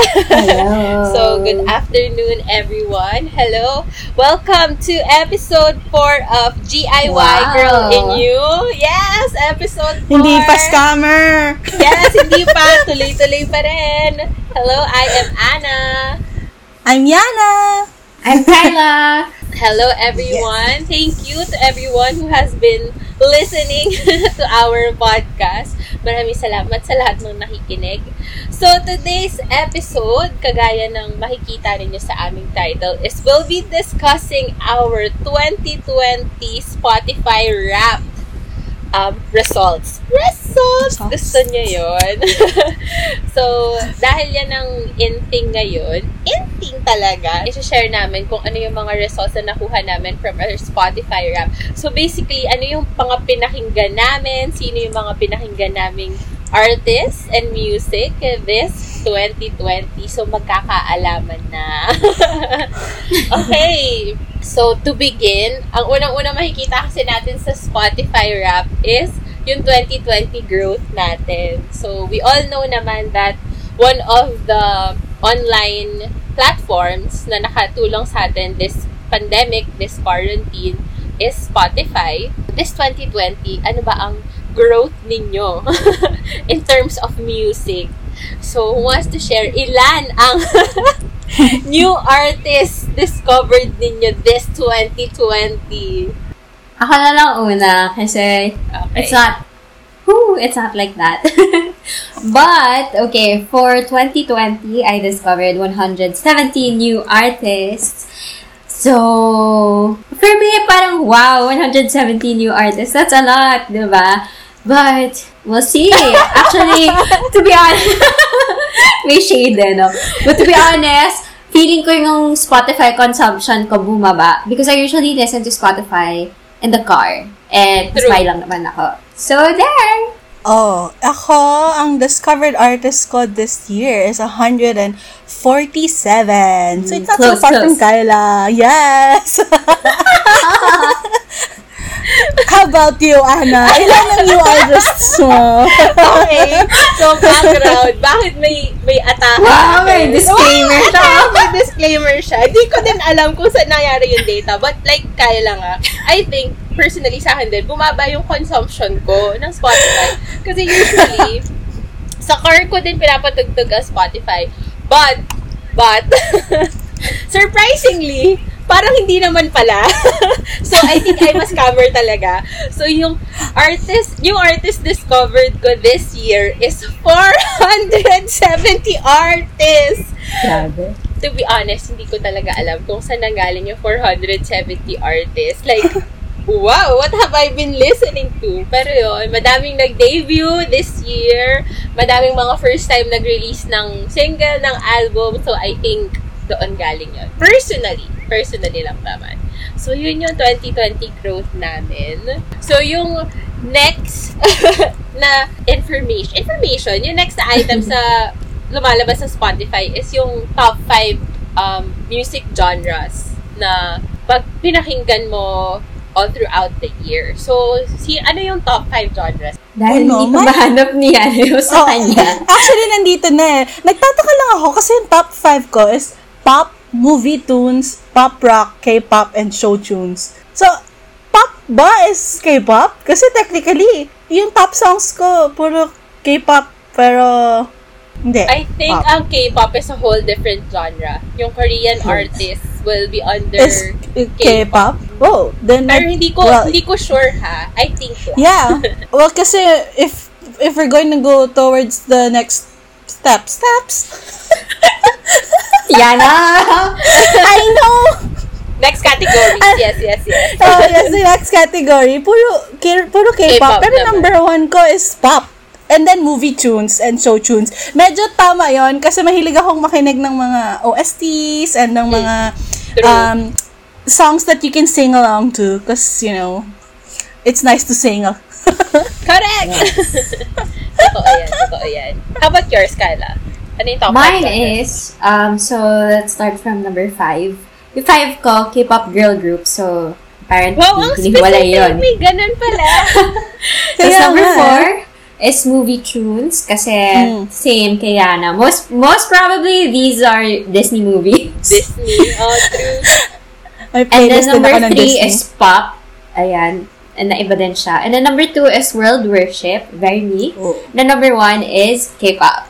Hello. so, good afternoon, everyone. Hello. Welcome to episode 4 of GIY Wow. Girl in You. Yes, episode 4. Hindi pa scammer! Yes, hindi pa. Tuloy-tuloy pa rin. Hello, I am Anna. I'm Yana! I'm Kyla. Hello, everyone. Thank you to everyone who has been listening to our podcast. Maraming salamat sa lahat ng nakikinig. So, today's episode, kagaya ng makikita ninyo sa aming title, is we'll be discussing our 2020 Spotify Wrapped um, results. Results! Gusto niya yon So, dahil yan ang in-thing ngayon, in-thing talaga, isi-share namin kung ano yung mga results na nakuha namin from our Spotify rap. So, basically, ano yung mga pinakinggan namin, sino yung mga pinakinggan naming artists and music this 2020. So, magkakaalaman na. okay. So, to begin, ang unang-unang makikita kasi natin sa Spotify rap is yung 2020 growth natin. So, we all know naman that one of the online platforms na nakatulong sa atin this pandemic, this quarantine, is Spotify. This 2020, ano ba ang growth ninyo in terms of music? So, who wants to share ilan ang new artists discovered ninyo this 2020? Ako na lang una kasi Okay. it's not, whew, it's not like that. but, okay, for 2020, I discovered 170 new artists. So, for me, parang wow, 170 new artists. That's a lot, di ba? But, we'll see. Actually, to be honest, may shade eh, no? But to be honest, feeling ko yung Spotify consumption ko bumaba because I usually listen to Spotify in the car. And True. smile lang naman ako. So, there! Oh, ako, ang discovered artist ko this year is 147. So, it's not so close, far close. from Kyla. Yes! How about you, Anna? Ilan ang new artists mo? Okay. So, background. Bakit may may atake? Wow, may disclaimer siya. Wow, may disclaimer siya. Hindi ko din alam kung saan nangyari yung data. But like, kaya lang ah. I think, personally sa akin din, bumaba yung consumption ko ng Spotify. Kasi usually, sa car ko din pinapatugtog ang Spotify. But, but, surprisingly, parang hindi naman pala. so, I think I'm a scammer talaga. So, yung artist, yung artist discovered ko this year is 470 artists. Grabe. To be honest, hindi ko talaga alam kung saan nanggaling yung 470 artists. Like, wow, what have I been listening to? Pero yun, madaming nag-debut this year. Madaming mga first time nag-release ng single, ng album. So, I think doon galing yun. Personally, personally lang naman. So, yun yung 2020 growth namin. So, yung next na information, information, yung next na item sa lumalabas sa Spotify is yung top 5 um, music genres na pag pinakinggan mo all throughout the year. So, si ano yung top 5 genres? Dahil Ano, hindi ko may- mahanap ni ano sa Oh, kanya. Actually, nandito na eh. Nagtataka lang ako kasi yung top 5 ko is pop, movie tunes, pop rock, K-pop, and show tunes. So, pop ba is K-pop? Kasi technically, yung top songs ko, puro K-pop, pero hindi. I think Pop. ang K-pop is a whole different genre. Yung Korean artists will be under is K-pop? Oh, then Pero hindi ko well, hindi ko sure ha. I think so. Yeah. Well, kasi if if we're going to go towards the next step, steps. Yana! I know. Next category. yes, yes, yes. Oh, yes, the next category. Puro, K, puro K-pop. K-pop Pero naman. number one ko is pop. And then movie tunes and show tunes. Medyo tama yon kasi mahilig akong makinig ng mga OSTs and ng mga True. um, songs that you can sing along to. Because, you know, it's nice to sing. Correct! totoo yan, totoo yan. How about yours, Kyla? Ano yung top Mine five is, um, so let's start from number five. Yung five ko, K-pop girl group. So, apparently, Wow, ang specific. yun. May ganun pala. Tapos Kaya number four, is movie tunes kasi Mm. same kay Yana. Most most probably these are Disney movies. Disney. Oh, true. And then number three Disney. is pop. Ayan. And naiba din siya. And then number two is world worship. Very me. Oh. The number one is K-pop.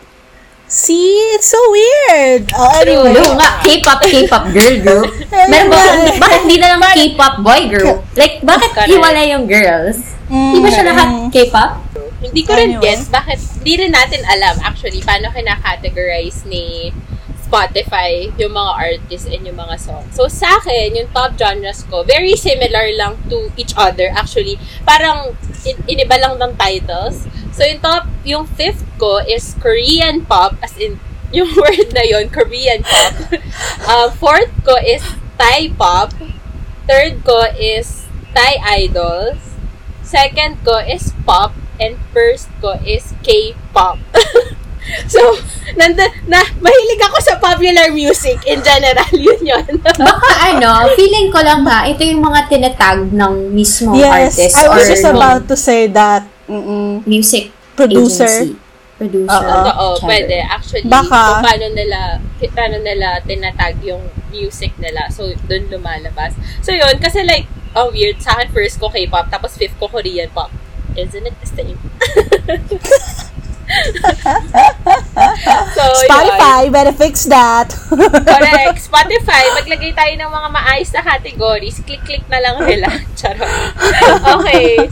See, it's so weird. Oh, anyway. Hello nga, K-pop, K-pop girl group. Meron ba, bakit hindi na lang K-pop boy group? Like, bakit Correct. yung girls? Mm, Di ba siya lahat K-pop? Hindi ko rin Anyway. gets bakit, hindi rin natin alam actually paano kinakategorize ni Spotify yung mga artists and yung mga songs. So sa akin, yung top genres ko, very similar lang to each other actually. Parang in- iniba lang ng titles. So yung top, yung fifth ko is Korean pop as in yung word na yon Korean pop. uh, fourth ko is Thai pop. Third ko is Thai idols. Second ko is pop. And first ko is K-pop. so, nanda, na, mahilig ako sa popular music in general. Yun yun. Baka ano, feeling ko lang ha, ito yung mga tinatag ng mismong Yes, artist I or was just nung about to say that. Mm-mm. music Producer. agency. Producer. Oo. Oo, pwede. Actually, Baka- kung paano nila, paano nila tinatag yung music nila. So, dun lumalabas. So, yun. Kasi like, oh, weird. Sa akin, first ko K-pop, tapos fifth ko Korean pop. Isn't it the same? so, yun. Spotify, better fix that. Correct. Spotify, maglagay tayo ng mga maayos na categories. Click-click na lang nila. Charot. Okay.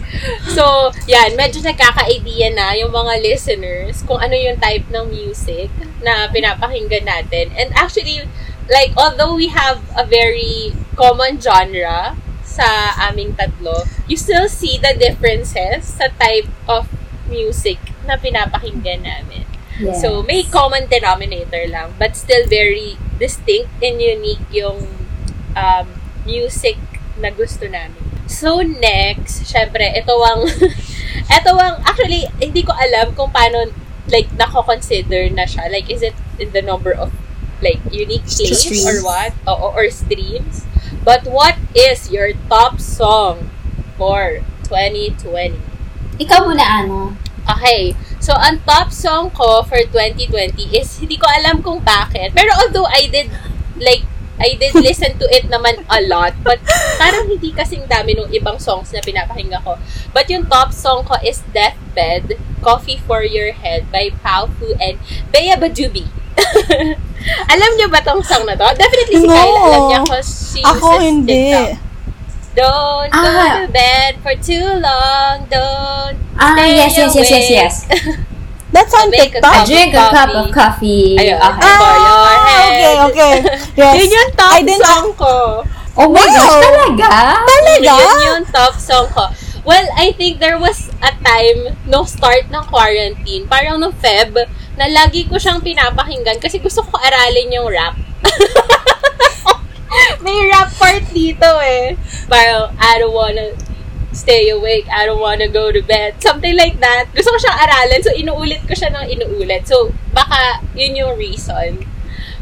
So, yan. Medyo nagkaka-idea na yung mga listeners kung ano yung type ng music na pinapakinggan natin. And actually, like, although we have a very common genre sa aming tatlo, you still see the differences sa type of music na pinapakinggan namin. Yes. So, may common denominator lang, but still very distinct and unique yung um, music na gusto namin. So, next, syempre, ito ang, ito ang, actually, hindi ko alam kung paano, like, nako-consider na siya. Like, is it in the number of, like, unique plays Streams. or what? Oo, or streams. But what is your top song for 2020? Ikaw muna, ano? Okay. So, ang top song ko for 2020 is, hindi ko alam kung bakit. Pero although I did, like, I did listen to it naman a lot, but parang hindi kasing dami nung ibang songs na pinapakinggan ko. But yung top song ko is Deathbed, Coffee for Your Head by Pao Fu and Bea Bajubi. alam niyo ba tong song na to? Definitely si No. Kyle, alam niya ko she Ako hindi. TikTok. Don't go Ah. to bed for too long. Don't Ah, yes, yes, yes, yes, yes. That's on Make a I TikTok. cup. drink a cup of coffee. Ayun. Okay. Ah, For your head. okay, okay. Yes. Yun yung top I didn't song ko. Oh my Wow. gosh, talaga? Talaga? Yun yung top song ko. Well, I think there was a time no start ng quarantine, parang no Feb, na lagi ko siyang pinapakinggan kasi gusto ko aralin yung rap. May rap part dito eh. Parang, I don't wanna stay awake, I don't wanna go to bed. Something like that. Gusto ko siyang aralin, so inuulit ko siya ng inuulit. So, baka yun yung reason.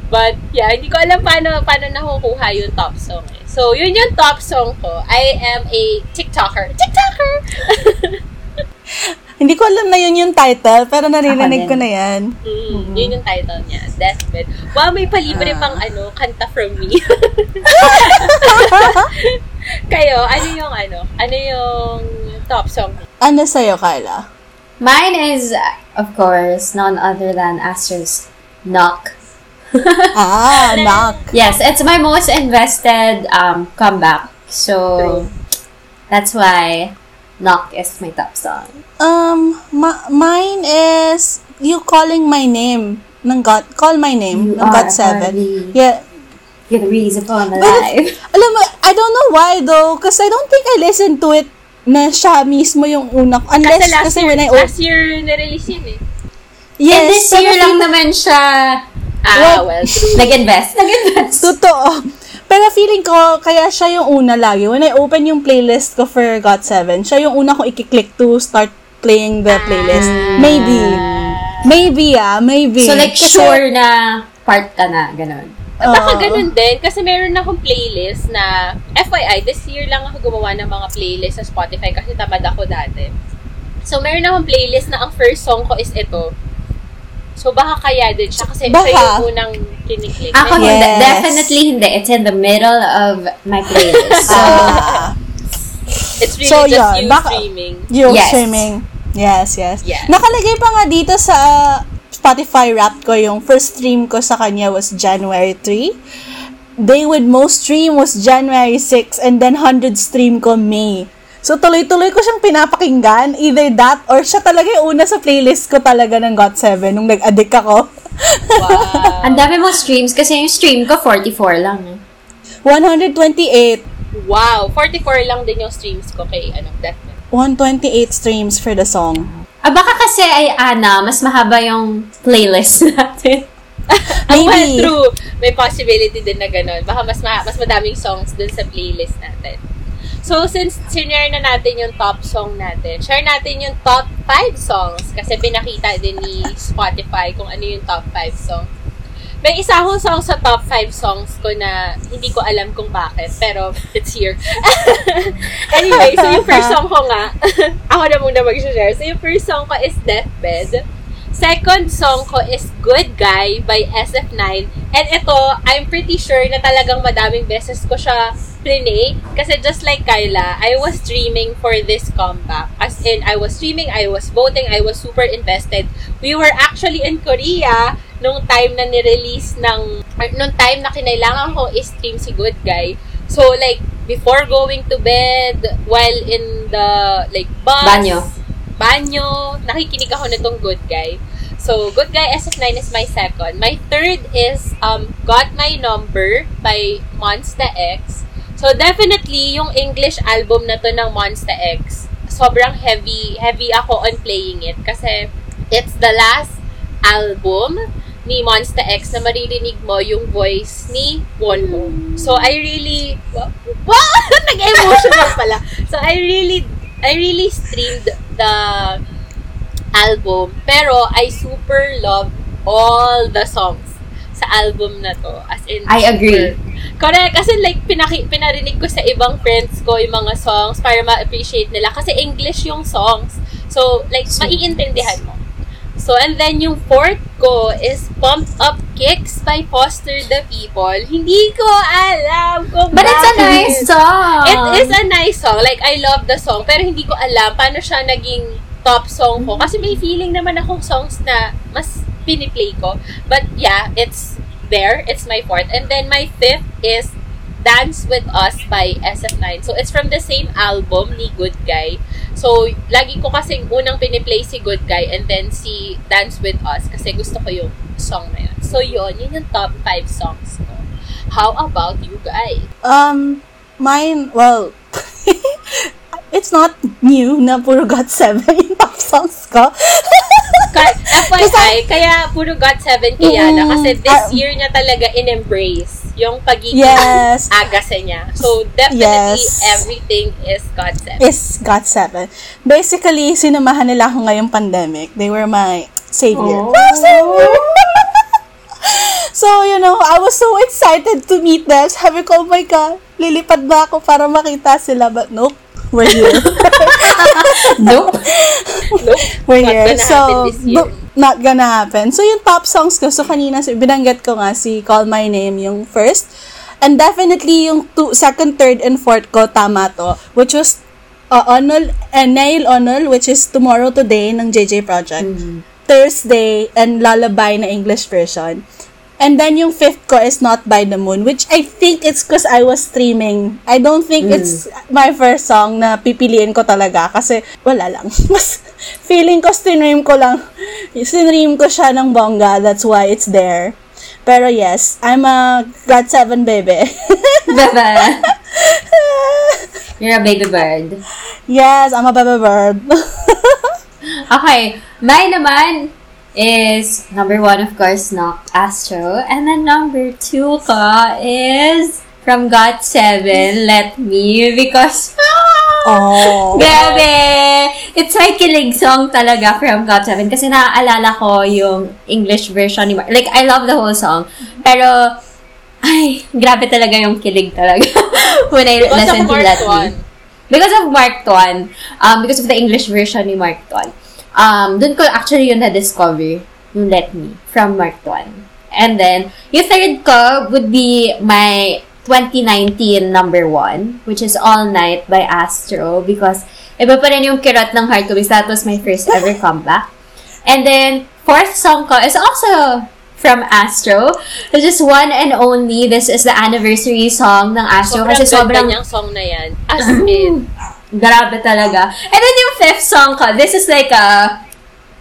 But, yeah, hindi ko alam paano, paano nakukuha yung top song eh. So, yun yung top song ko. I am a TikToker. TikToker! Hindi ko alam na yun yung title, pero naririnig ko na yan. Mm, Yun yung title niya. Deathbed. Wow, may palibre Ah. pang ano, kanta from me. Kayo, ano yung ano? Ano yung top song? Ano sa'yo, Kyla? Mine is, of course, none other than Astro's Knock. Ah, knock. Yes, it's my most invested um, comeback. So, that's why Knock is my top song. Um, ma- mine is You Calling My Name ng God, Call My Name You ng God 7. Yeah. You're the reason for my But, life. alam mo, I don't know why though, because I don't think I listened to it na siya mismo yung una. Unless, Kasi last kasi year, when I... last year na-release yun eh. yes, And this year lang naman siya Ah, well, nag-invest. Nag-invest. Totoo. Pero feeling ko, kaya siya yung una lagi. When I open yung playlist ko for GOT7, siya yung una kong i-click to start playing the playlist. Maybe. Maybe, ah. Maybe. So, like, Kasi- sure na part ka na, ganun. Baka Oo. ganun din, kasi meron akong playlist na, FYI, this year lang ako gumawa ng mga playlist sa Spotify kasi tamad ako dati. So, meron akong playlist na ang first song ko is ito. So, baka kaya din siya kasi Baka. siya yung unang kiniklik. Ako Yes. hindi. Definitely hindi. It's in the middle of my playlist. So, Ah, It's really So, just yun. you Baka- streaming. yung Yes. streaming. Yes, yes. Yes. Nakalagay pa nga dito sa Spotify rap ko, yung first stream ko sa kanya was January 3. Day with most stream was January 6 and then 100 stream ko May. So, tuloy-tuloy ko siyang pinapakinggan. Either that or siya talaga yung una sa playlist ko talaga ng GOT7 nung nag-addict ako. Wow. ang dami mo streams kasi yung stream ko 44 lang. eh. 128. wow. 44 lang din yung streams ko kay ano, Deathman. 128 streams for the song. Ah, baka kasi ay Ana, mas mahaba yung playlist natin. Ang well, Maybe. true. May possibility din na ganun. Baka mas, ma- mas madaming songs dun sa playlist natin. So, since sinare na natin yung top song natin, share natin yung top 5 songs kasi pinakita din ni Spotify kung ano yung top 5 songs. May isa akong song sa top 5 songs ko na hindi ko alam kung bakit, pero it's here. anyway, so yung first song ko nga, ako na muna mag-share. So yung first song ko is Deathbed. Second song ko is Good Guy by SF9. And ito, I'm pretty sure na talagang madaming beses ko siya plinay. Kasi just like Kyla, I was dreaming for this comeback. As in, I was streaming, I was voting, I was super invested. We were actually in Korea nung time na nirelease ng, nung time na kinailangan ko i-stream si Good Guy. So, like, before going to bed, while in the, like, bus, Banyo. banyo, nakikinig ako nitong Good Guy. So, Good Guy SF9 is my second. My third is um, Got My Number by Monsta X. So, definitely, yung English album na to ng Monsta X, sobrang heavy, heavy ako on playing it kasi it's the last album ni Monsta X na maririnig mo yung voice ni Wonho. So, I really, wow! Nag-emotional pala. So, I really, I really streamed the album. Pero, I super love all the songs sa album na to. As in, I agree. super. Correct. Kasi like, pinaki, pinarinig ko sa ibang friends ko yung mga songs para ma-appreciate nila. Kasi English yung songs. So, like, maiintindihan mo. So, and then yung fourth ko is Pumped Up Kicks by Foster the People. Hindi ko alam kung But it's a nice song. It is a nice song. Like, I love the song. Pero hindi ko alam paano siya naging top song ko. Kasi may feeling naman akong songs na mas piniplay ko. But yeah, it's there. It's my fourth. And then my fifth is Dance With Us by SF9. So, it's from the same album ni Good Guy. So, lagi ko kasing unang piniplay si Good Guy and then si Dance With Us kasi gusto ko yung song na yun. So, yun. Yun yung top 5 songs ko. How about you guys? Um, mine, well, it's not new na puro GOT7 yung top songs ko. FYI, kaya puro GOT7 kaya na Mm, kasi this ah, year niya talaga in-embrace yung pagiging Yes. agase niya. So, definitely, Yes. everything is GOT7. is GOT7. Basically, sinamahan nila ako ngayong pandemic. They were my savior. Oh. My savior! so, you know, I was so excited to meet them. Sabi ko, oh my God, lilipad ba ako para makita sila? But nope, we're here. nope. Nope. We're Not here. So, this year. no- not gonna happen. So, yung top songs ko, so kanina, binanggit ko nga si Call My Name yung first. And definitely yung two, second, third, and fourth ko, tama to. Which was uh, Onol, uh, Nail Onol, which is Tomorrow Today ng JJ Project. Thursday, and Lullaby na English version. And then yung fifth ko is Not by the Moon, which I think it's because I was streaming. I don't think it's my first song na pipiliin ko talaga kasi wala lang. Mas feeling ko stream ko lang. Stream ko siya ng bongga, that's why it's there. Pero yes, I'm a God7 baby. Bebe. You're a baby bird. yes, I'm a baby bird. Okay. Mine naman is number one, of course, Knock Astro. And then number two ko is from GOT7, Let Me, because oh. Grabe! It's my kilig song talaga from GOT7 kasi naaalala ko yung English version ni Mar- Like, I love the whole song. Pero, ay, grabe talaga yung kilig talaga when I Because listen to Let Mark Me. because of Mark Twain, um, because of the English version ni Mark Twain, um, dun ko actually yun na-discover, yung Let Me, from Mark Twain. And then, yung third ko would be my 2019 number one, which is All Night by Astro, because iba pa rin yung kirot ng heart ko because that was my first ever comeback. And then, fourth song ko is also from Astro. This is one and only. This is the anniversary song ng Astro Sobrang kasi sobrang niyang song na yan. As in. Grabe talaga. And then yung fifth song ko, this is like a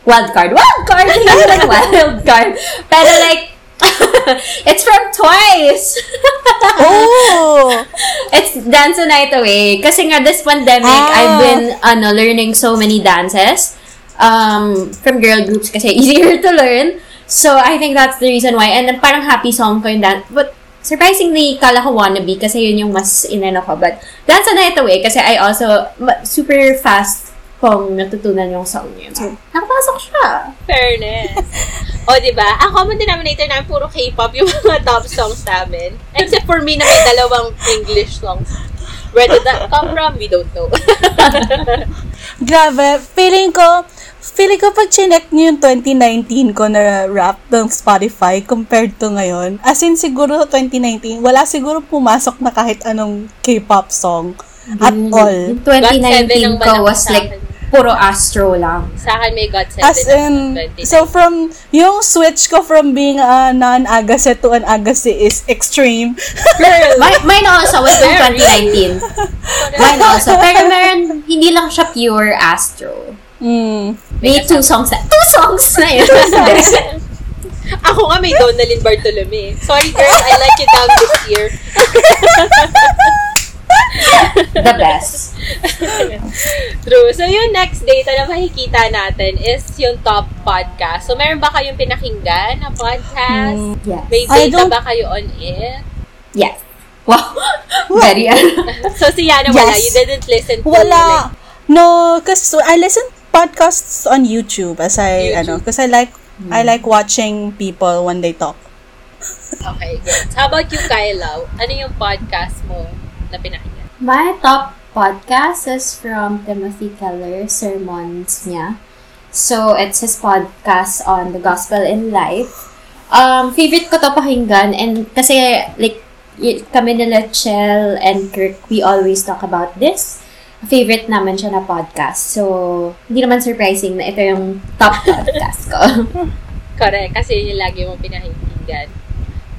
wild card. Wild card! Like wild card. Pero like, it's from Twice. Oh! It's Dance the Night Away. Kasi nga, this pandemic, Ah. I've been ano, learning so many dances um, from girl groups kasi easier to learn. So, I think that's the reason why. And then, parang happy song ko yung dance. But, surprisingly, kala ko wannabe kasi yun yung mas inano ko. But, Dance the Night Away kasi I also, super fast kong natutunan yung song niya. So, nakapasok siya. Fairness. o, di ba? Ang common denominator namin puro K-pop yung mga top songs namin. Except for me na may dalawang English songs. Where did that come from? We don't know. Grabe. Feeling ko, feeling ko pag chinek niyo yung 2019 ko na rap ng Spotify compared to ngayon, as in siguro 2019, wala siguro pumasok na kahit anong K-pop song at all. Yung God Seven 2019 ang ko was like, puro Astro lang. Sa akin may God 7 As in, so from, yung switch ko from being a non-agase to an agase is extreme. mine, mine also was Very. 2019. Mine also. Pero meron, hindi lang siya pure Astro. Mm. May two songs na, two songs na yun. Ako nga may Donalyn Bartolome. Sorry girls, I let you down this year. The best. True. So, yung next data na makikita natin is yung top podcast. So, meron ba kayong pinakinggan na podcast? Mm, Yes. May data ba kayo on it? Yes. Wow. Very, ano. So, si Yana wala. Yes. You didn't listen to Wala. No, because I listen podcasts on YouTube as I, YouTube. ano, because I like, I like watching people when they talk. Okay, good. How about you, Kyla? Ano yung podcast mo na pinakinggan? My top podcast is from Timothy Keller, sermons niya. So, it's his podcast on the gospel in life. Um, favorite ko to pakinggan and kasi like y- kami nila Chell and Kirk, we always talk about this. Favorite naman siya na podcast. So, hindi naman surprising na ito yung top podcast ko. Correct. Kasi yun yung lagi mong pinakinggan.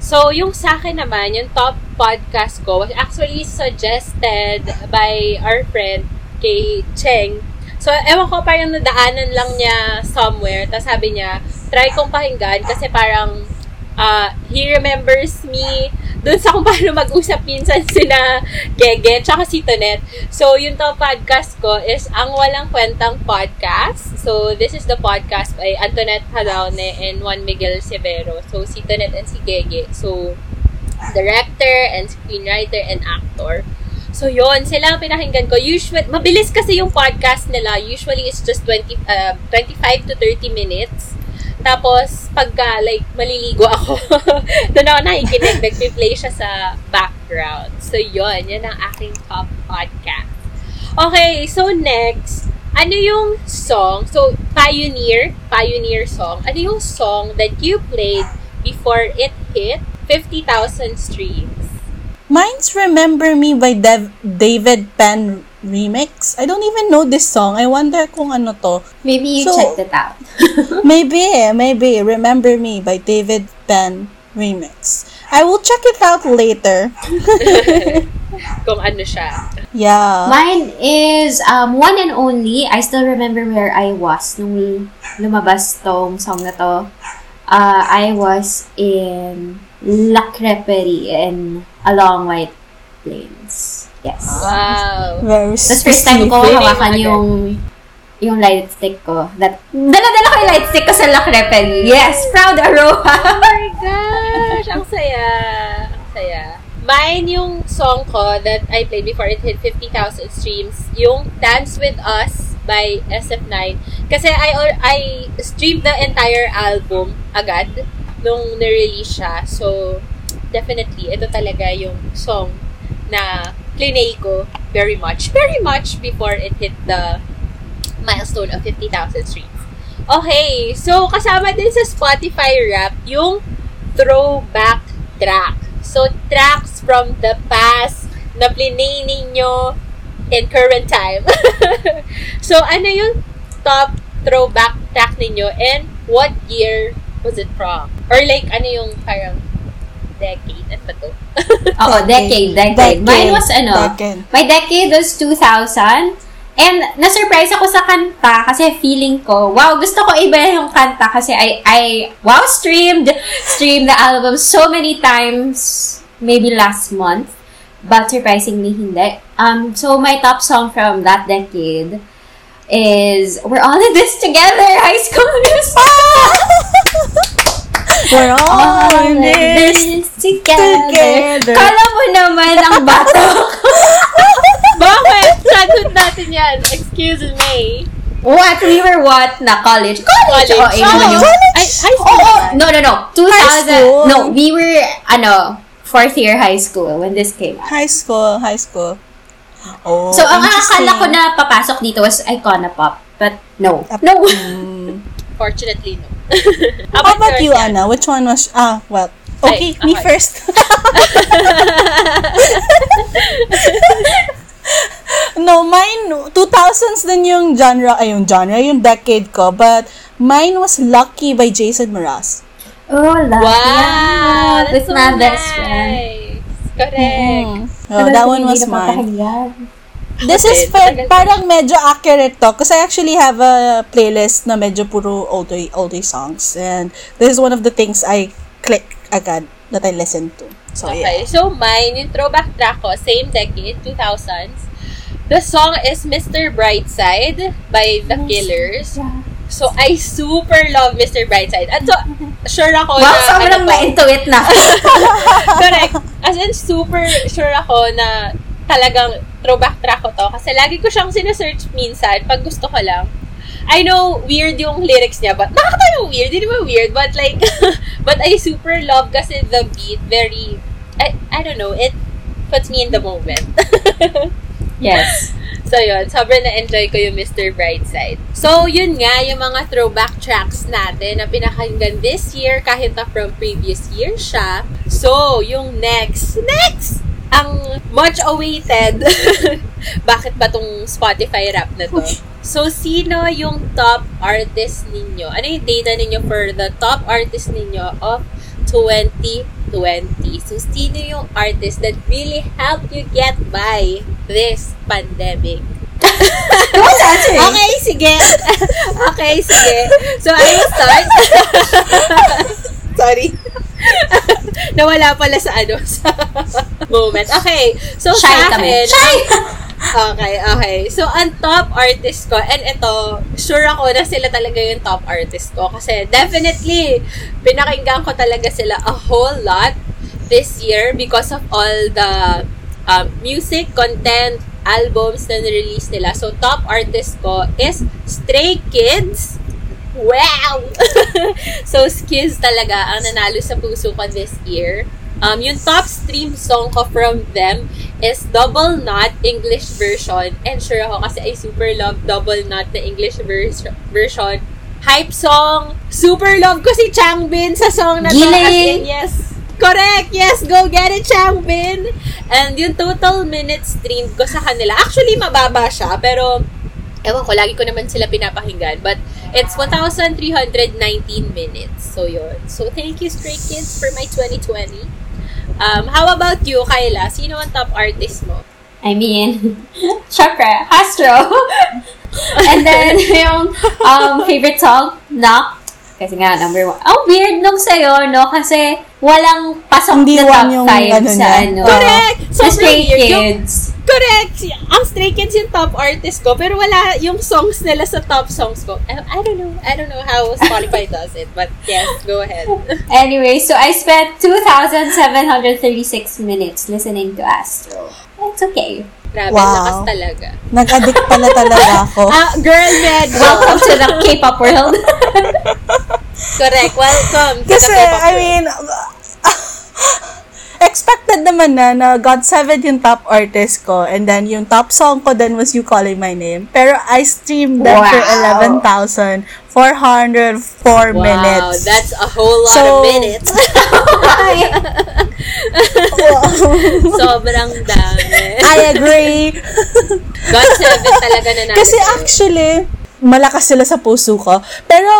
So, yung sa akin naman, yung top podcast ko was actually suggested by our friend kay Cheng. So, ewan ko, parang nadaanan lang niya somewhere. Tapos sabi niya, try kong pakinggan kasi parang uh, he remembers me dun sa kung paano mag-usap minsan sina Gege tsaka si Tonet. So, yung top podcast ko is Ang Walang Kwentang Podcast. So, this is the podcast by Antoinette Hadaone and Juan Miguel Severo. So, si Tonet and si Gege. So, director and screenwriter and actor. So, yon sila ang pinakinggan ko. Usually, mabilis kasi yung podcast nila. Usually, it's just 20, uh, 25 to 30 minutes. Tapos, pagka, like, maliligo ako, doon ako nakikinig. Nag-play siya sa background. So, yon Yan ang aking top podcast. Okay, so next, ano yung song? So, Pioneer, Pioneer song. Ano yung song that you played before it hit 50,000 streams? Mine's Remember Me by Dev- David Penn remix. I don't even know this song. I wonder kung ano to. Maybe you So- checked it out. Maybe, maybe. Remember Me by David Penn remix. I will check it out later. Kung ano siya. Yeah. Mine is um, one and only. I still remember where I was nung lumabas tong song na to. Uh, I was in La Creperie in Along White Plains. Yes. Wow. Very Tapos first time ko hawakan yung yung light stick ko. That, dala-dala ko yung light stick ko sa La Creperie. Yes! Proud Aroha! Oh my gosh! Ang saya. Ang saya. Mine yung song ko that I played before it hit 50,000 streams, yung Dance With Us by SF9. Kasi I I streamed the entire album agad nung na-release siya. So, definitely, ito talaga yung song na plinay ko very much, very much before it hit the milestone of 50,000 streams. Okay, so kasama din sa Spotify rap yung throwback track. So, tracks from the past na plinay ninyo in current time. so, ano yung top throwback track ninyo and what year was it from? Or like, ano yung parang decade? Ano ba to? Oo, decade, decade. Mine was ano, Decade. my decade was 2000. And na-surprise ako sa kanta kasi feeling ko, wow, gusto ko iba yung kanta kasi I, I, wow, streamed, streamed the album so many times, maybe last month, but surprisingly hindi. Um, so my top song from that decade is We're All in This Together, High School Musical. We're all in this. together. together. Kala mo naman ang bata Bakit? Childhood natin yan. Excuse me. What? We were what? Na college? College! College. Oh, eh, naman yung... College? Ay, high Oh, school oh, naman. no, no, no. 2000... High school. No, we were, ano, fourth year high school when this came out. High school, high school. Oh, So, ang interesting. akala ko na papasok dito was Icona Pop. But, no. No. Mm. Fortunately, no. How about yours, you, Yan? Anna? Which one was... Ah, well... Okay, Ay, me okay. first. no, mine, 2000s din yung genre, ay yung genre, yung decade ko. But mine was Lucky by Jason Mraz. Oh, love Wow! yeah. That's With so my nice. best friend. Correct. Oh, that one was mine. This is pa- parang medyo accurate to because I actually have a playlist na medyo puro oldie, oldie songs. And this is one of the things I click agad that I listen to. So, Okay, yeah. so mine, yung throwback track ko, same decade, 2000s. The song is Mr. Brightside by The Killers. Yeah. So, I super love Mr. Brightside. At so, sure ako Wow, na... sobrang ano na-intuit na. Correct. As in, super sure ako na talagang throwback track ko to. Kasi lagi ko siyang sinesearch minsan pag gusto ko lang. I know, weird yung lyrics niya, but nakakatawa weird. Hindi naman weird, but like, but I super love kasi the beat, very, I, I don't know, it puts me in the moment. yes. So, yun. Sobrang na-enjoy ko yung Mr. Brightside. So, yun nga, yung mga throwback tracks natin na pinakinggan this year, kahit na from previous year siya. So, yung next, next! Ang much awaited. Bakit ba tong Spotify rap na to? So, sino yung top artist ninyo? Ano yung data ninyo for the top artist ninyo of 2020? So, sino yung artist that really helped you get by this pandemic? Answering? Okay, sige. okay, sige. So, I will start. Sorry. Nawala pala sa ano, sa moment. Okay. So, Shy sa kami. akin, Shy! Okay, okay. So, ang top artist ko, and ito, sure ako na sila talaga yung top artist ko. Kasi definitely, pinakinggan ko talaga sila a whole lot this year because of all the um, music, content, albums na release nila. So, top artist ko is Stray Kids. Wow! so, Skiz talaga ang nanalo sa puso ko this year. Um, yung top stream song ko from them is Double Knot English version. And sure ako kasi I super love Double Knot na English vers- version. Hype song. Super love ko si Changbin sa song na to. As in, Giling! yes. Correct! Yes! Go get it, Changbin! And yung total minutes streamed ko sa kanila, actually mababa siya, pero ewan ko, lagi ko naman sila pinapakinggan. But it's 1,319 minutes. So, yun. So, thank you, Stray Kids, for my 2020. Um, how about you, Kyla? Sino ang top artist mo? I mean, syempre, Astro. And then, yung um, favorite song, Knock. Kasi nga, number one. Oh, weird nung sa'yo, no? Kasi walang pasok Hindi na top yung 5 ano sa niya. ano. Correct! Sobrang Stray weird. Yung- Correct! Ang Stray Kids yung top artist ko, pero wala yung songs nila sa top songs ko. I, I don't know. I don't know how Spotify does it, but yes, go ahead. Anyway, so I spent 2,736 minutes listening to Astro. It's okay. Grabe, Wow. lakas talaga. Nag-addict pala talaga ako. Ah, girl med. Welcome to the K-pop world. Correct. Welcome. to Kasi, the K-pop I world. mean, expected naman na, na GOT7 yung top artist ko. And then, yung top song ko then was You Calling My Name. Pero I streamed that for Wow. 11,404 Wow, minutes. that's a whole lot So- of minutes. Sobrang dami. I agree. God 7 talaga na natin. Kasi actually, malakas sila sa puso ko. Pero,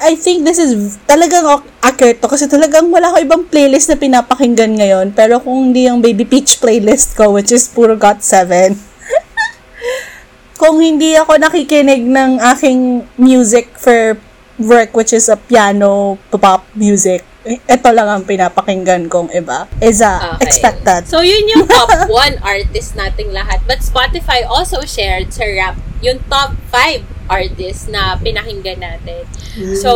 I think this is talagang accurate to. Kasi talagang wala ko ibang playlist na pinapakinggan ngayon. Pero kung hindi yung Baby Peach playlist ko, which is puro Got 7. kung hindi ako nakikinig ng aking music for work, which is a piano pop music, ito lang ang pinapakinggan kong iba. Is a Okay. expected. So, yun yung top 1 artist nating lahat. But Spotify also shared sa rap yung top 5 artists na pinakinggan natin. So,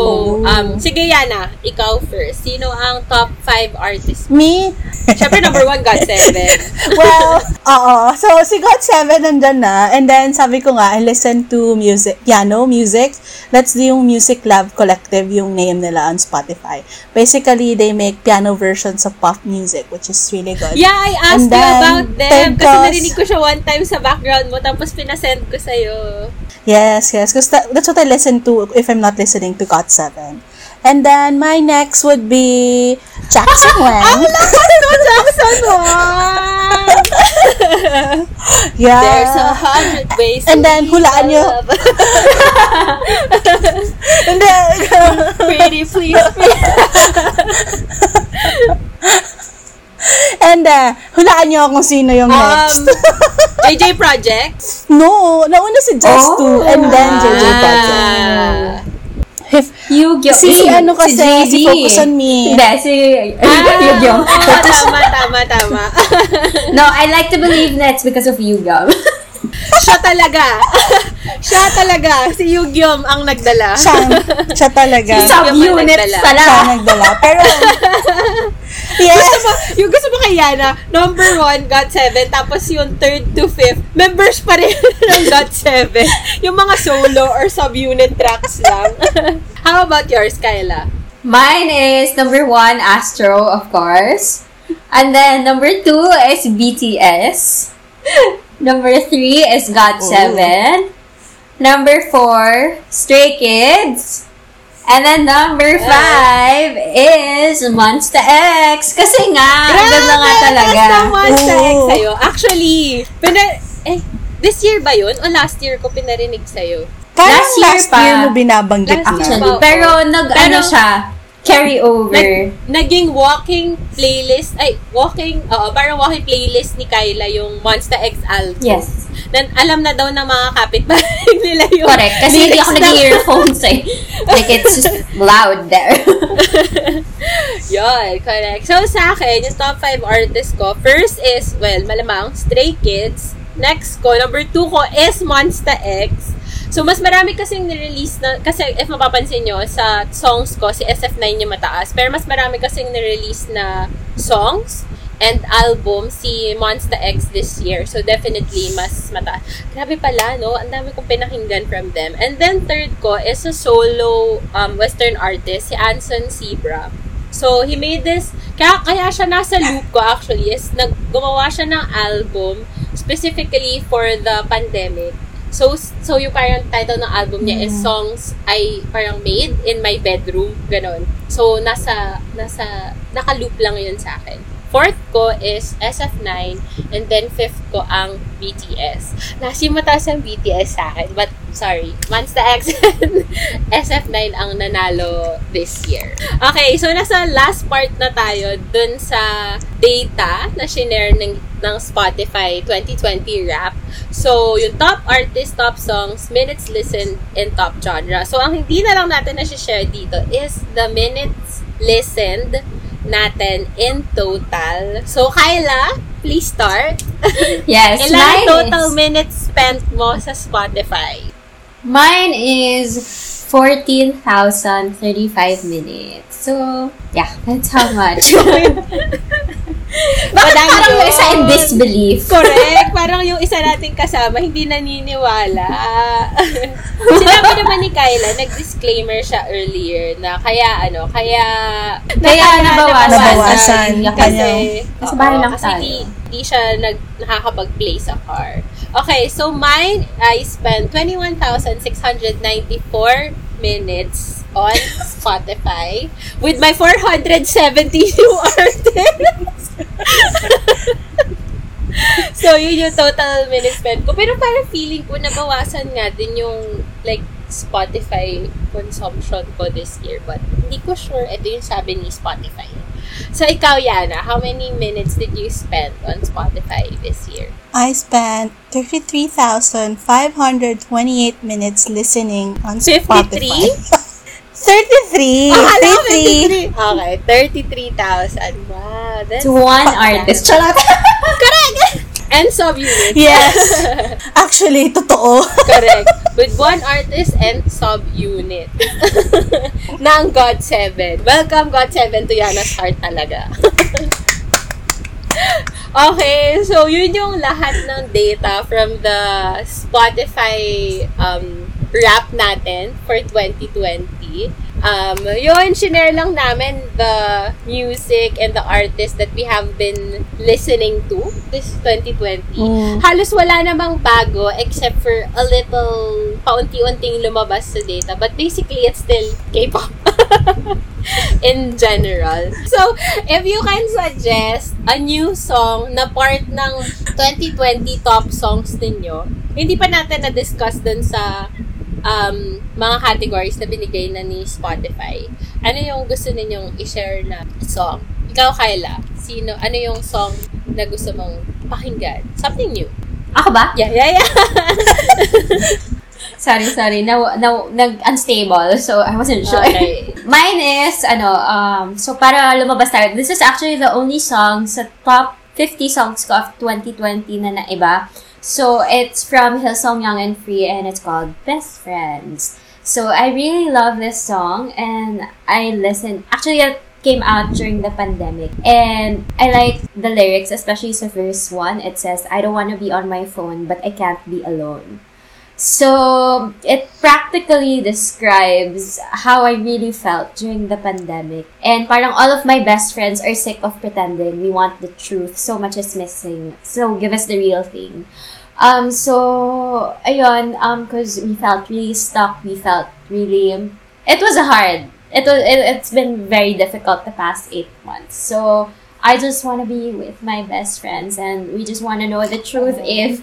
um, sige Yana, ikaw first. Sino ang top 5 artists? Me? Siyempre, number 1, God 7. well, oo. So, si God7 nandyan na. And then, sabi ko nga, I listen to music, piano music. That's the yung Music Lab Collective, yung name nila on Spotify. Basically, they make piano versions of pop music, which is really good. Yeah, I And asked you then, about them. third Kasi narinig ko siya one time sa background mo, tapos pinasend ko sa'yo. Yes, yes. Because that, that's what I listen to if I'm not listening to God7. And then, my next would be Jackson Wang. Jackson Wang! yeah. There's a hundred ways And then, hulaan nyo. And then, Pretty please. and uh, hulaan nyo kung sino yung Um, next. JJ Projects. No, nauna si Just Oh. 2 and then JJ Ah. If, Yu-Gi-Oh! Si ano kasi, si JD. Focus on Me. Hindi, si! Ah, tama, tama, tama. No, I like to believe it's because of Yu-Gi-Oh! Siya talaga. Siya talaga. Si Yugyom ang nagdala. siya, siya talaga. Si Sub-units pala. Siya nagdala. Pero, yes, yung gusto mo kay Yana, number one, God7, tapos yung third to fifth, members pa rin ng God7. Yung mga solo or sub-unit tracks lang. How about yours, Kyla? Mine is number one, Astro, of course. And then number two is BTS. number three is GOT7. Number four, Stray Kids. And then number five is Monsta X. Kasi nga, ang ganda nga talaga. naman sa ex Oo. sa'yo. Actually, pina- eh, this year ba yun? O last year ko pinarinig sa'yo? parang Last last year year, pa. mo binabanggit Last na. year Actually, Oo. pero nag, Pero- ano siya, carry over. Nag, naging walking playlist, ay, walking, oo, parang walking playlist ni Kyla yung Monsta X album. Yes. Nan, alam na daw ng mga kapitbahay nila yung Correct. Kasi hindi ako nag-earphones eh. Like, it's just loud there. Yun, correct. So, sa akin, yung top 5 artists ko, first is, well, malamang, Stray Kids. Next ko, number 2 ko is Monsta X. So, mas marami kasing nirelease na, kasi if mapapansin nyo, sa songs ko, si SF9 yung mataas, pero mas marami kasing nirelease na songs and album si Monsta X this year. So, definitely, mas mataas. Grabe pala, no? Ang dami kong pinakinggan from them. And then, third ko is a solo um, Western artist, si Anson Zebra. So, he made this, kaya, kaya siya nasa loop ko actually, is nag, gumawa siya ng album specifically for the pandemic. So, so yung parang title ng album niya is Songs I parang made in my bedroom, ganon. So, nasa, nasa, naka-loop lang yun sa akin. Fourth ko is SF9, and then fifth ko ang BTS. Nasi mataas ang BTS sa akin, but sorry, Monsta X and SF9 ang nanalo this year. Okay, so nasa last part na tayo dun sa data na shinare ng, ng Spotify 2020 rap. So, yung top artist, top songs, minutes listened, and top genre. So, ang hindi na lang natin na-share dito is the minutes listened natin in total. So, Kyla, please start. yes, Ilan total is, minutes spent mo sa Spotify? mine is 14,035 minutes. So, yeah, that's how much. Bakit Madami Parang yung yun. isa in disbelief. Correct. Parang yung isa nating kasama, hindi naniniwala. Sinabi naman ni Kyla, nag-disclaimer siya earlier na kaya ano, kaya... Kaya nabawasan. Nabawasan. Yung Kasi, oo, bahay lang kasi tayo. di, di siya nag, nakakapag-play sa car. Okay, so mine, I spent 21,694 minutes on Spotify with my 470 new artists. so, yun yung total minutes spent ko. Pero parang feeling ko, nabawasan nga din yung, like, Spotify consumption ko this year. But, hindi ko sure. Ito yung sabi ni Spotify. So, ikaw, Yana, how many minutes did you spend on Spotify this year? I spent 33,528 minutes listening on 53? Spotify. 33! Akala ko 33. 53. Okay, 33,000. Wow, that's... To one artist. Charot. And sub-units. Yes. Actually, totoo. Correct. With one artist and sub-unit. ng God7. Welcome, God7, to Yana's heart talaga. okay, so yun yung lahat ng data from the Spotify um, rap natin for 2020. Um, yun, shinare lang namin the music and the artists that we have been listening to this 2020. Mm. Halos wala namang bago except for a little paunti-unting lumabas sa data. But basically, it's still K-pop. in general. So, if you can suggest a new song na part ng 2020 top songs ninyo, hindi pa natin na-discuss dun sa um, mga categories na binigay na ni Spotify. Ano yung gusto ninyong i-share na song? Ikaw, Kyla, sino, ano yung song na gusto mong pakinggan? Something new. Ako ba? Yeah, yeah, yeah. Sorry, sorry. Now, now, nag-unstable. So, I wasn't sure. Okay. Mine is, ano, um, so para lumabas tayo, this is actually the only song sa top 50 songs ko of 2020 na naiba. So, it's from Hillsong Young and Free and it's called Best Friends. So, I really love this song and I listened, actually, it came out during the pandemic. And I like the lyrics, especially sa verse 1. It says, I don't want to be on my phone, but I can't be alone. So, it practically describes how I really felt during the pandemic. And parang all of my best friends are sick of pretending. We want the truth. So much is missing. So, give us the real thing. Um, so, ayun, um, cause we felt really stuck. We felt really, it was hard. It was, it, it's been very difficult the past eight months. So, I just want to be with my best friends and we just want to know the truth if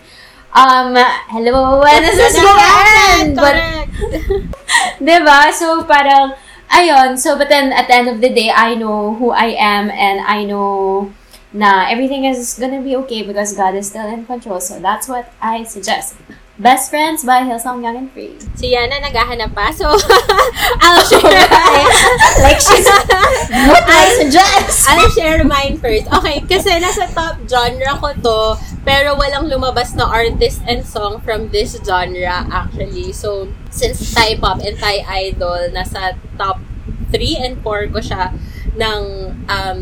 um, hello, when is this gonna end? But, diba? So, parang, ayun. So, but then, at the end of the day, I know who I am and I know na everything is gonna be okay because God is still in control. So, that's what I suggest. Best Friends by Hillsong Young and Free. Si Yana naghahanap pa. So, I'll share like, she's, what I suggest? I'll share mine first. Okay, kasi nasa top genre ko to, pero walang lumabas na artist and song from this genre actually. So, since Thai pop and Thai idol, nasa top 3 and 4 ko siya ng um,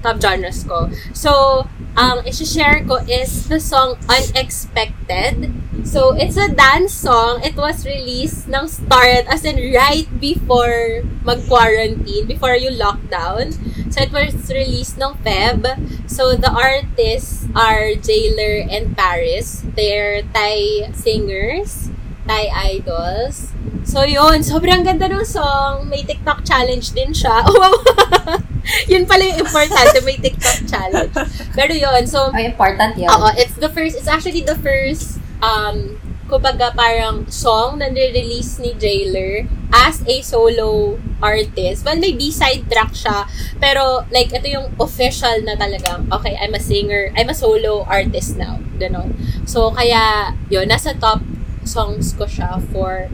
top genres ko. So, um, isi-share ko is the song Unexpected. So, it's a dance song. It was released ng start, as in right before mag-quarantine, before you lockdown. So, it was released ng Feb. So, the artists are Jailer and Paris. They're Thai singers, Thai idols. So, yun. Sobrang ganda ng song. May TikTok challenge din siya. yun pala yung importante. May TikTok challenge. Pero yun. So, Ay, important yun. Oo, it's the first, it's actually the first, um, kumbaga parang song na release ni Jailer as a solo artist. Well, may B-side track siya, pero like, ito yung official na talagang, okay, I'm a singer, I'm a solo artist now. Ganon. So, kaya, yun, nasa top songs ko siya for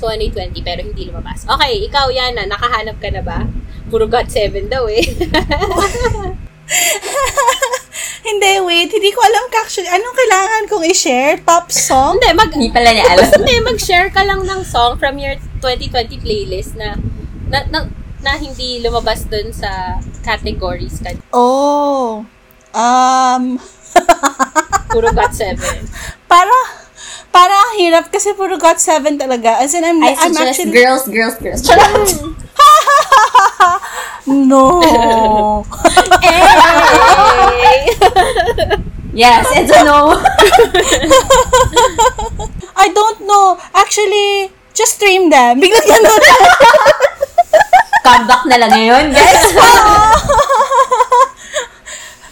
2020, pero hindi lumabas. Okay, ikaw, Yana, nakahanap ka na ba? Puro God7 daw eh. Hindi, wait. Hindi ko alam actually. Anong kailangan kong i-share? Top song? Hindi, mag, Hindi pala niya alam. Hindi, mag-share ka lang ng song from your 2020 playlist na na, na, na hindi lumabas dun sa categories ka. Oh. Um, Puro GOT7. para, para ang hirap kasi puro got 7 talaga. As in, I'm, I I'm actually, girls, girls, girls. Charot! no. Hey! yes, it's a no. I don't know. Actually, just stream them. Biglang ganun. Comeback na lang ngayon, guys.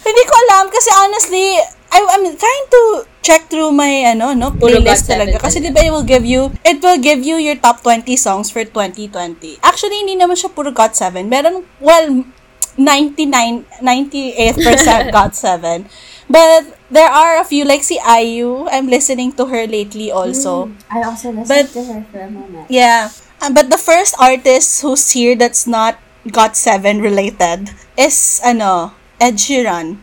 Hindi ko alam kasi honestly, I, I'm trying to check through my ano no playlist talaga kasi di ba it will give you it will give you your top 20 songs for 2020. Actually hindi naman siya puro GOT7. Meron well 99 98% GOT7. But there are a few like si IU. I'm listening to her lately also. I also listened But- to her for a moment. Yeah. Uh, but the first artist who's here that's not GOT7 related is ano Ed Sheeran.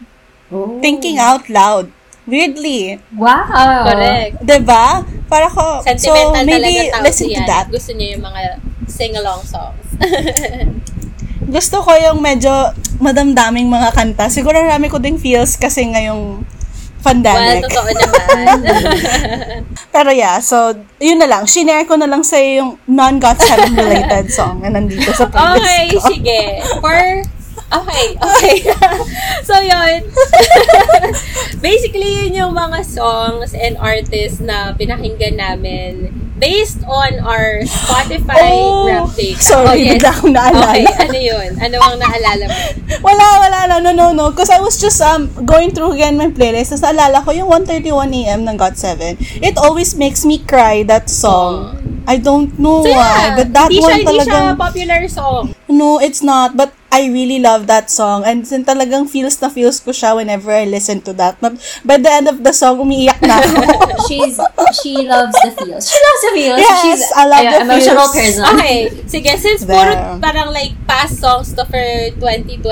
Oh. Thinking out loud. Weirdly. Wow. Correct. Diba? Para ko, Sentimental so maybe listen si to Yan. that. Gusto niya yung mga sing-along songs. Gusto ko yung medyo madamdaming mga kanta. Siguro rami ko ding feels kasi ngayong well, pandemic. totoo naman. Pero yeah, so, yun na lang. Shinare ko na lang sa yung non-GOT7 related song na nandito sa playlist okay, ko. sige. For Okay, okay. so, yun. Basically, yun yung mga songs and artists na pinakinggan namin based on our Spotify Oh, rap data. sorry, bigla akong naalala. Okay, ano yun? Ano ang naalala mo? Wala, wala, no, no, no, no. Because I was just um going through again my playlist. Tapos naalala ko yung 131 AM ng GOT7. It always makes me cry, that song. I don't know So, why, yeah. but that one siya, hindi siya popular song. No, it's not. But I really love that song. And sin talagang feels na feels ko siya whenever I listen to that. But by the end of the song, umiiyak na ako. She's she loves the feels. She loves the feels. Yes, She's I love an the emotional feels. person. Okay, sige, since There. puro parang like past songs to for 2020,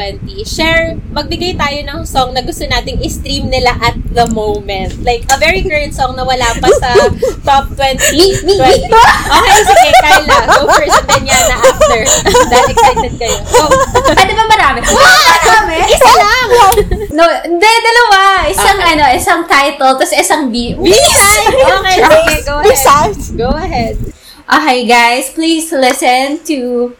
share, magbigay tayo ng song na gusto nating i-stream nila at the moment. Like, a very current song na wala pa sa top 20. Me, me, 20. me. Okay, sige, Kyla, go first and then Yana after. Dahil excited kayo. Go. Pwede ba marami? marami? Isa lang! No, hindi, dalawa. Isang ano, isang title, tapos isang B. B-side! Okay, sige, go ahead. Besides, Go ahead. Okay, guys, please listen to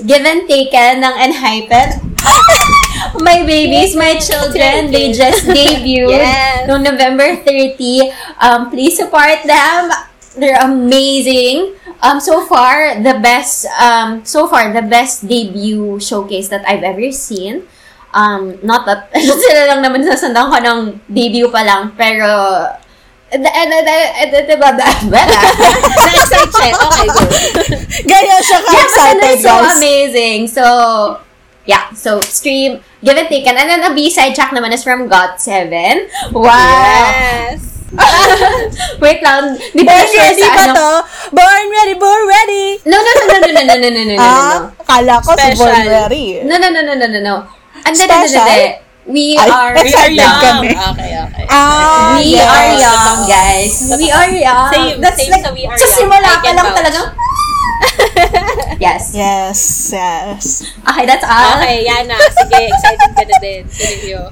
Give and Taken ng Enhypen. my babies, my children, they just debuted Yes. no November 30. Um, please support them. They're amazing. Um, so far, the best, um, so far, the best debut showcase that I've ever seen. Um, not that, sila lang naman sasandang ko ng debut pa lang, pero, Na-excite. Okay, go. ganyan siya yeah, ka-excited, it's so guys. amazing. So, yeah. So, stream, give and taken. And then, a B-side track naman is from GOT7. Wow! Yes. Wait lang. Di ba Born sure ready sa ba ano? to? Born ready, born ready! No, no, no, no, no, no, no, no, no, no, no, no, Ah, kala ko si Special. born ready. no. No, no, no, no, no, no, no. And then, Special? We Ay, are, We are young. kami. Okay, okay. Ah, we yes. are young, guys. We are young. Same, That's same like, sa we are sa young. simula I pa lang talagang, yes. Yes, yes. Okay, that's all. Okay, Yana. Sige, excited ka na din. Sinilyo.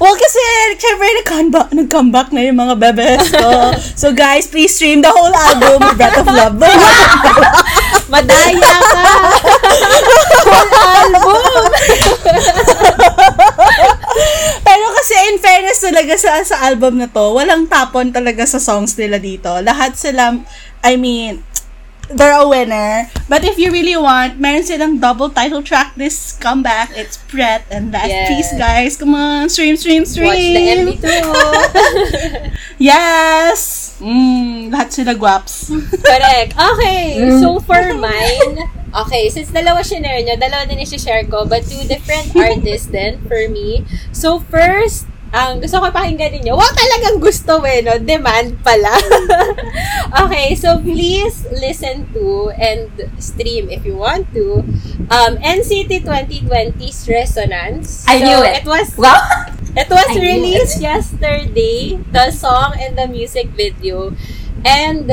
Well, kasi, syempre, nag-comeback, nag-comeback na yung mga bebes ko. so, guys, please stream the whole album, Breath of Love. The whole album. Madaya ka! Pero kasi, in fairness talaga sa, sa album na to, walang tapon talaga sa songs nila dito. Lahat sila, I mean, they're a winner. But if you really want, meron silang double title track this comeback. It's Brett and that Yes. piece, guys. Come on, stream, stream, stream. Watch the MV too. Yes! Mm, lahat sila guaps. Correct. Okay. So, for mine, okay, since dalawa shinare nyo, dalawa din i-share ko, but two different artists din for me. So, first, ang gusto ko pakinggan ninyo, wow, talagang gusto eh, no? Demand pala. okay, so please listen to and stream if you want to. Um, NCT 2020's Resonance. I So, knew it. It was Wow. It was I released yesterday, the song and the music video. And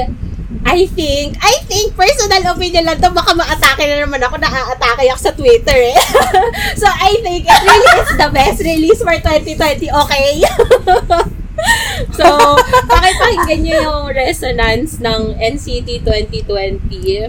I think, I think, personal opinion lang to, baka ma-atake na naman ako, na-atake ako sa Twitter eh. so, I think it really is the best release for 2020, okay? so, pakipakinggan nyo yung resonance ng NCT 2020.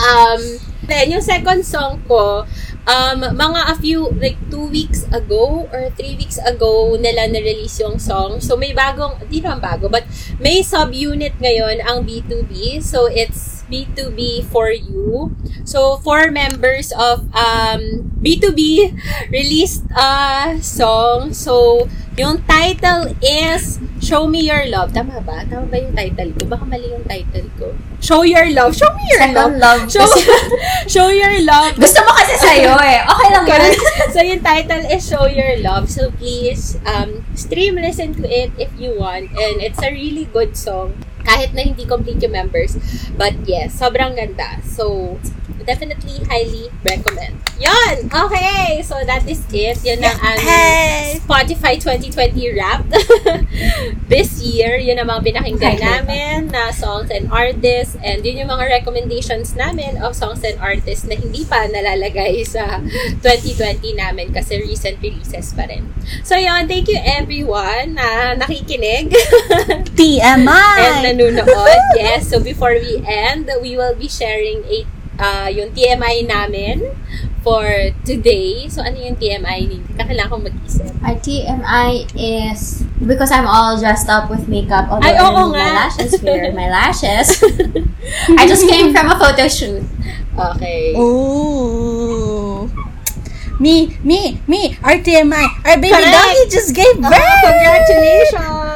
Um, then, yung second song ko, um, mga a few, like, two weeks ago or three weeks ago nila na-release yung song. So, may bagong, di naman bago, but may subunit ngayon ang B2B. So, it's B2B for you. So, four members of um, B2B released a song. So, yung title is Show Me Your Love. Tama ba? Tama ba yung title ko? Baka mali yung title ko. Show Your Love. Show Me Your Love. love. Show, show Your Love. gusto mo kasi sa'yo eh. Okay lang yun. So, yung title is Show Your Love. So, please, um, stream, listen to it if you want. And it's a really good song. Kahit na hindi complete yung members. But yes, sobrang ganda. So, definitely highly recommend. Yon! Okay! So, that is it. Yun ang aming Hey! Spotify 2020 wrap. This year, yun ang mga pinakinggan namin na songs and artists. And yun yung mga recommendations namin of songs and artists na hindi pa nalalagay sa 2020 namin kasi recent releases pa rin. So, yun. Thank you everyone na nakikinig TMI! and nanunood. Yes. So, before we end, we will be sharing a, uh, yung TMI namin for today. So, ano yung TMI? Hindi Kailangan kong mag-isip. My TMI is because I'm all dressed up with makeup. Although Ay, I oo remove my lashes. Where are my lashes? I just came from a photo shoot. Okay. Ooh. Me, me, me, our TMI, our baby Correct. doggy just gave Oh, birth! congratulations!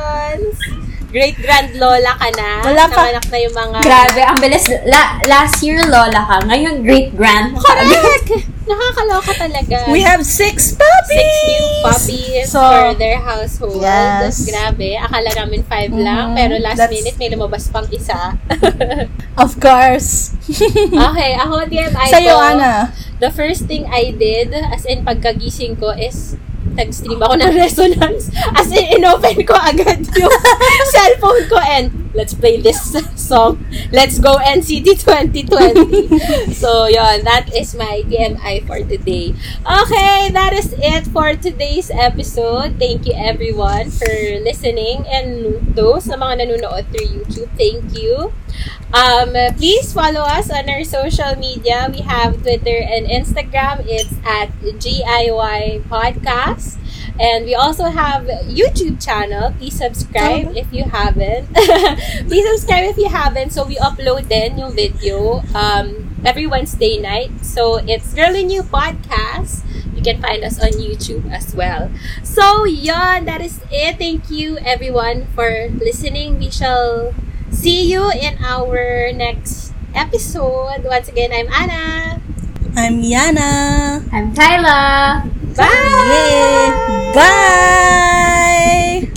Great grand lola ka na. Wala pa. Namanak na yung mga... Grabe, ang bilis. La, last year, lola ka. Ngayon, great-grand. Correct! Nakakaloka talaga. We have six puppies! six new puppies So, for their household. Yes. Grabe. Akala namin five lang. Mhm. Pero last That's- minute may lumabas pang isa. Of course. okay, ako TMI Sa'yo. Ana. The first thing I did, as in pagkagising ko, is nag-stream ako ng resonance. As in, inopen ko agad yung cellphone ko and let's play this song. Let's go NCT 2020. so, yon that is my TMI for today. Okay, that is it for today's episode. Thank you everyone for listening and those na mga nanonood through YouTube, thank you. Um, please follow us on our social media. We have Twitter and Instagram. It's at GIY Podcast. And we also have YouTube channel. Please subscribe if you haven't. Please subscribe if you haven't. So we upload then yung video um, every Wednesday night. So it's Girl New Podcast. You can find us on YouTube as well. So yeah, that is it. Thank you everyone for listening. We shall see you in our next episode. Once again, I'm Anna. I'm Yana. I'm Tyler. Bye. Bye. Bye.